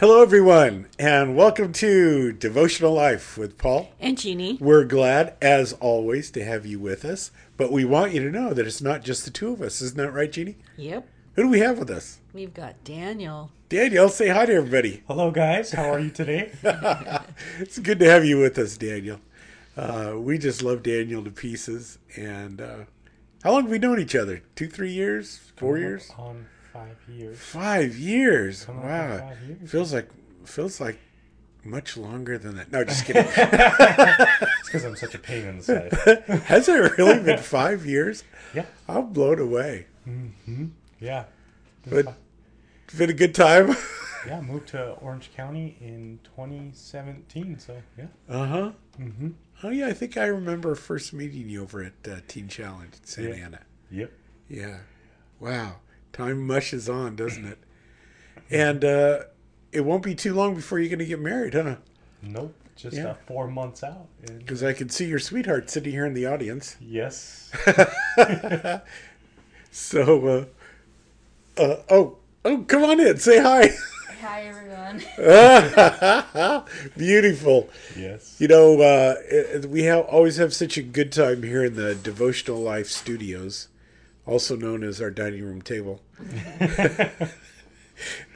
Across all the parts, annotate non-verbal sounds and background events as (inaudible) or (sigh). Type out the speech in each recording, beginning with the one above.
Hello, everyone, and welcome to Devotional Life with Paul. And Jeannie. We're glad, as always, to have you with us, but we want you to know that it's not just the two of us. Isn't that right, Jeannie? Yep. Who do we have with us? We've got Daniel. Daniel, say hi to everybody. Hello, guys. How are you today? (laughs) It's good to have you with us, Daniel. Uh, we just love Daniel to pieces. And uh, how long have we known each other? Two, three years? Four years? On five years. Five years. Coming Wow. five years. Feels like feels like much longer than that. No, just kidding. (laughs) It's because I'm such a pain in the side. (laughs) Has it really been five years? Yeah. I'm blown away. Hmm. Yeah. But it's been a good time. (laughs) Yeah, moved to Orange County in 2017. So, yeah. Uh huh. Mm-hmm. Oh yeah, I think I remember first meeting you over at uh, Teen Challenge in Santa Yeah. Ana. Yep. Yeah. Wow. Time mushes on, doesn't it? And uh, it won't be too long before you're going to get married, huh? Nope. Just Yeah. uh, four months out. Because I can see your sweetheart sitting here in the audience. yes. (laughs) So, uh, uh, oh, oh, come on in, say hi. Hi everyone. (laughs) Beautiful. yes. You know, uh, we have always have such a good time here in the Devotional Life Studios, also known as our dining room table. (laughs)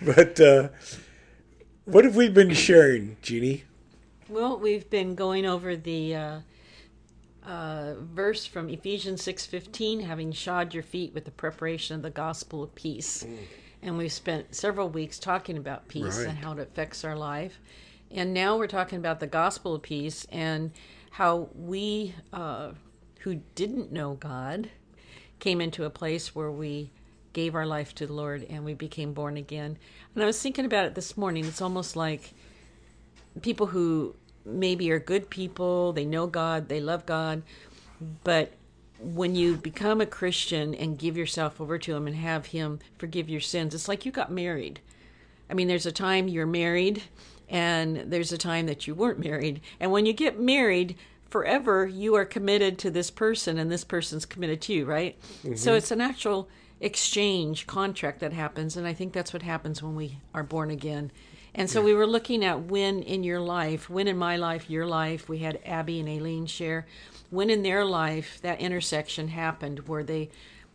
but uh, what have we been sharing, Jeannie? Well, we've been going over the uh, uh, verse from Ephesians 6:15, having shod your feet with the preparation of the gospel of peace. And we've spent several weeks talking about peace Right. and how it affects our life. And now we're talking about the gospel of peace and how we uh, who didn't know God came into a place where we gave our life to the Lord and we became born again. And I was thinking about it this morning. It's almost like people who maybe are good people, they know God, they love God, but when you become a Christian and give yourself over to Him and have Him forgive your sins, it's like you got married. I mean, there's a time you're married, and there's a time that you weren't married. And when you get married, forever you are committed to this person, and this person's committed to you, right? So it's an actual exchange contract that happens, and I think that's what happens when we are born again. And so we were looking at when in your life, when in my life, your life, we had Abby and Aileen share, when in their life that intersection happened where they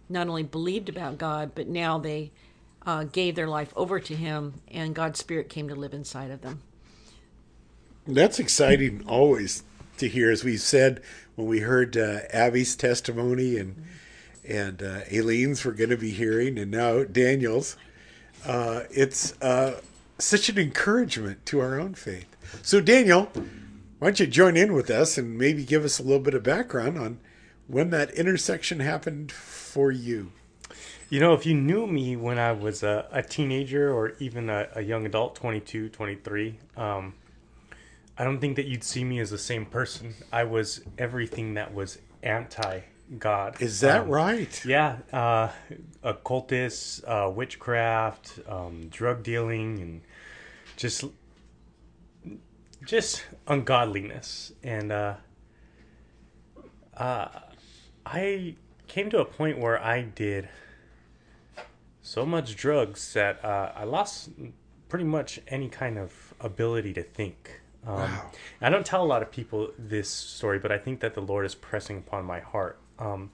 not only believed about God, but now they uh, gave their life over to Him, and God's Spirit came to live inside of them. That's exciting always to hear, as we said when we heard uh, Abby's testimony and and uh, Aileen's we're going to be hearing, and now Daniel's. Uh, it's uh, such an encouragement to our own faith. So, Daniel, why don't you join in with us and maybe give us a little bit of background on when that intersection happened for you? You know, if you knew me when I was a, a teenager or even a, a young adult, 22, 23, um, I don't think that you'd see me as the same person. I was everything that was anti God. Is that right? Yeah, uh, occultists, uh, witchcraft, um, drug dealing, and just just ungodliness. And uh, uh, I came to a point where I did so much drugs that uh, I lost pretty much any kind of ability to think. Um, Wow. I don't tell a lot of people this story, but I think that the Lord is pressing upon my heart. Um,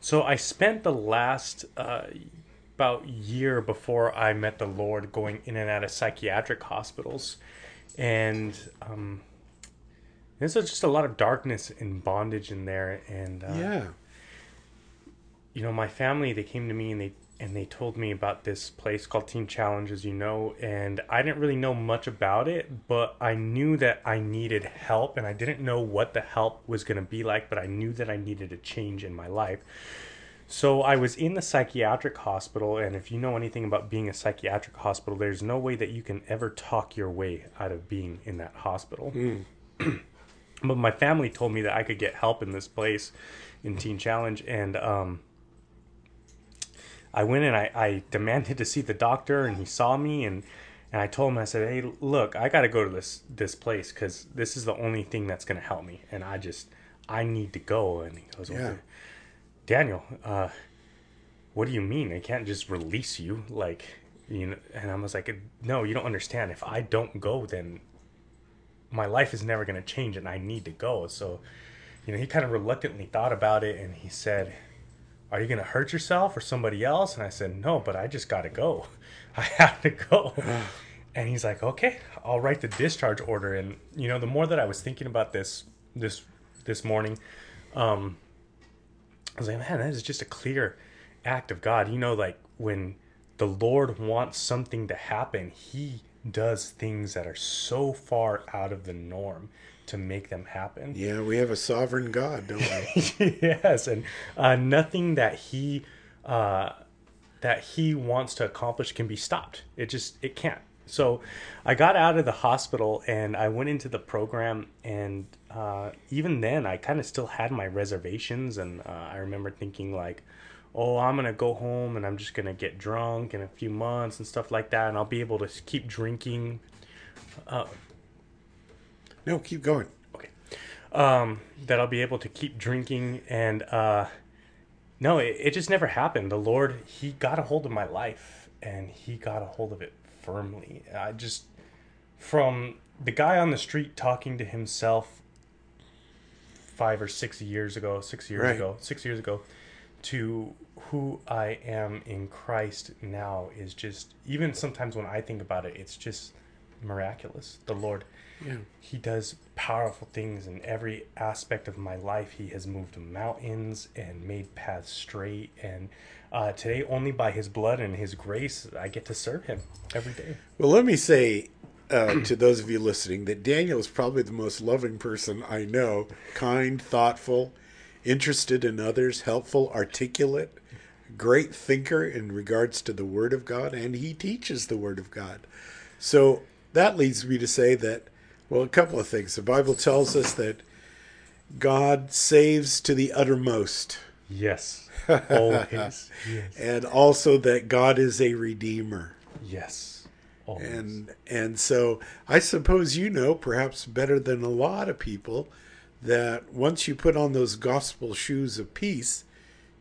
so I spent the last uh, about year before I met the Lord going in and out of psychiatric hospitals, and um, there's just a lot of darkness and bondage in there. And uh, Yeah. you know, my family they came to me and they and they told me about this place called Teen Challenge, as you know, and I didn't really know much about it, but I knew that I needed help, and I didn't know what the help was going to be like, but I knew that I needed a change in my life. So I was in the psychiatric hospital, and if you know anything about being a psychiatric hospital, there's no way that you can ever talk your way out of being in that hospital. but my family told me that I could get help in this place in Teen Challenge, and um, I went and I, I demanded to see the doctor, and he saw me, and and I told him I said, "Hey, look, I got to go to this this place because this is the only thing that's gonna help me, and I just I need to go." And he goes, Yeah. Daniel, uh, what do you mean? They can't just release you? Like, you know and i was like no you don't understand if i don't go then my life is never going to change and i need to go so you know he kind of reluctantly thought about it and he said are you going to hurt yourself or somebody else? And i said no but i just got to go. (laughs) I have to go. (sighs) And he's like okay i'll write the discharge order. And you know the more that i was thinking about this this this morning um i was like man that is just a clear act of god. You know like when the Lord wants something to happen, He does things that are so far out of the norm to make them happen. Yeah, we have a sovereign God, don't we? (laughs) yes, and uh, nothing that He uh, that He wants to accomplish can be stopped. It just it can't. So I got out of the hospital and I went into the program, and uh, even then, I kind of still had my reservations, and uh, I remember thinking like oh, I'm gonna go home and I'm just gonna get drunk in a few months and stuff like that, and I'll be able to keep drinking. Uh, no, keep going. Okay. Um, that I'll be able to keep drinking, and uh, no, it, it just never happened. The Lord, He got a hold of my life, and He got a hold of it firmly. I just, from the guy on the street talking to himself five or six years ago, six years right. ago, six years ago to who I am in Christ now is just even sometimes when I think about it, it's just miraculous. The Lord, yeah. He does powerful things in every aspect of my life. He has moved mountains and made paths straight. And uh, today, only by His blood and His grace, I get to serve Him every day. Well, let me say uh, (clears throat) to those of you listening that Daniel is probably the most loving person I know. Kind, thoughtful interested in others, helpful, articulate, great thinker in regards to the Word of God, and he teaches the Word of God. So that leads me to say that, well, a couple of things. The Bible tells us that God saves to the uttermost. Yes. (laughs) Always. yes. And also that God is a redeemer. Yes. Always. And and so I suppose you know perhaps better than a lot of people that once you put on those gospel shoes of peace,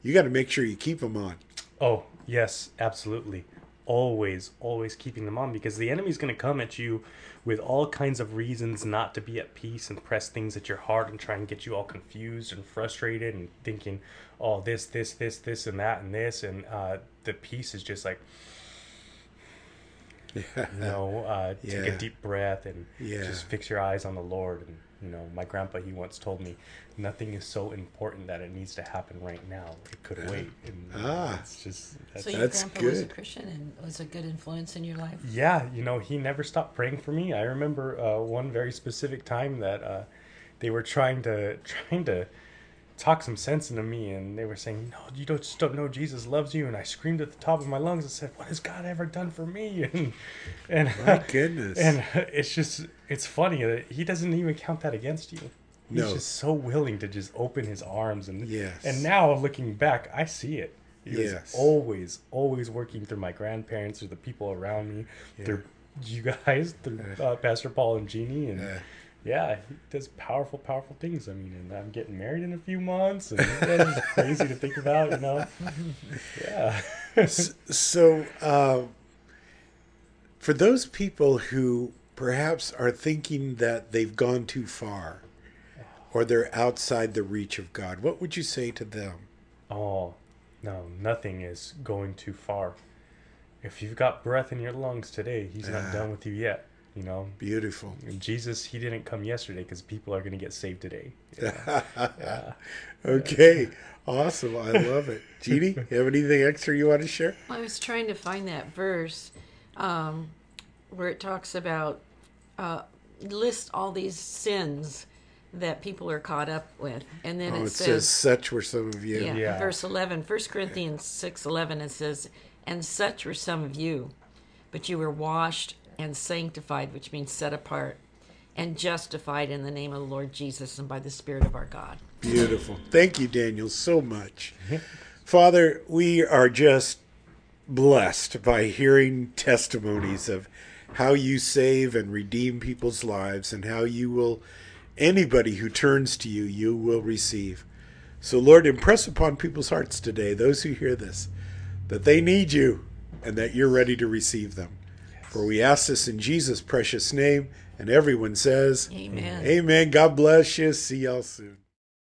you got to make sure you keep them on. Oh, yes, absolutely. Always, always keeping them on because the enemy's going to come at you with all kinds of reasons not to be at peace and press things at your heart and try and get you all confused and frustrated and thinking, oh, this, this, this, this, and that, and this. And uh, the peace is just like, (laughs) yeah. you know, uh, yeah. take a deep breath and yeah. just fix your eyes on the Lord and you know, my grandpa he once told me, nothing is so important that it needs to happen right now. It could yeah. wait. And ah, it's just that's, so your that's grandpa good. was a Christian and was a good influence in your life. Yeah, you know, he never stopped praying for me. I remember uh, one very specific time that uh, they were trying to (laughs) trying to talk some sense into me and they were saying no you don't just don't know jesus loves you and i screamed at the top of my lungs and said what has god ever done for me (laughs) and and my goodness and it's just it's funny that he doesn't even count that against you he's no. just so willing to just open his arms and yes. and now looking back i see it he yes. was always always working through my grandparents through the people around me yeah. through you guys through uh, pastor paul and jeannie and uh yeah, he does powerful, powerful things. I mean, and I'm getting married in a few months, and that's crazy to think about, you know. Yeah. so, uh, for those people who perhaps are thinking that they've gone too far, or they're outside the reach of God, what would you say to them? Oh, no, nothing is going too far. If you've got breath in your lungs today, He's not uh, done with you yet. You know, beautiful. Jesus, he didn't come yesterday because people are going to get saved today. (laughs) Yeah. yeah. (laughs) Okay, awesome. I love it. (laughs) Jeannie, you have anything extra you want to share? I was trying to find that verse um, where it talks about uh, list all these sins that people are caught up with, and then oh, it, it says, says, "Such were some of you." Yeah, yeah. verse eleven, 1 Corinthians six eleven. It says, "And such were some of you, but you were washed." And sanctified, which means set apart, and justified in the name of the Lord Jesus and by the Spirit of our God. Beautiful. Thank you, Daniel, so much. Mm-hmm. Father, we are just blessed by hearing testimonies of how you save and redeem people's lives and how you will, anybody who turns to you, you will receive. So, Lord, impress upon people's hearts today, those who hear this, that they need you and that you're ready to receive them. For we ask this in Jesus' precious name, and everyone says, Amen. Amen. God bless you. See y'all soon.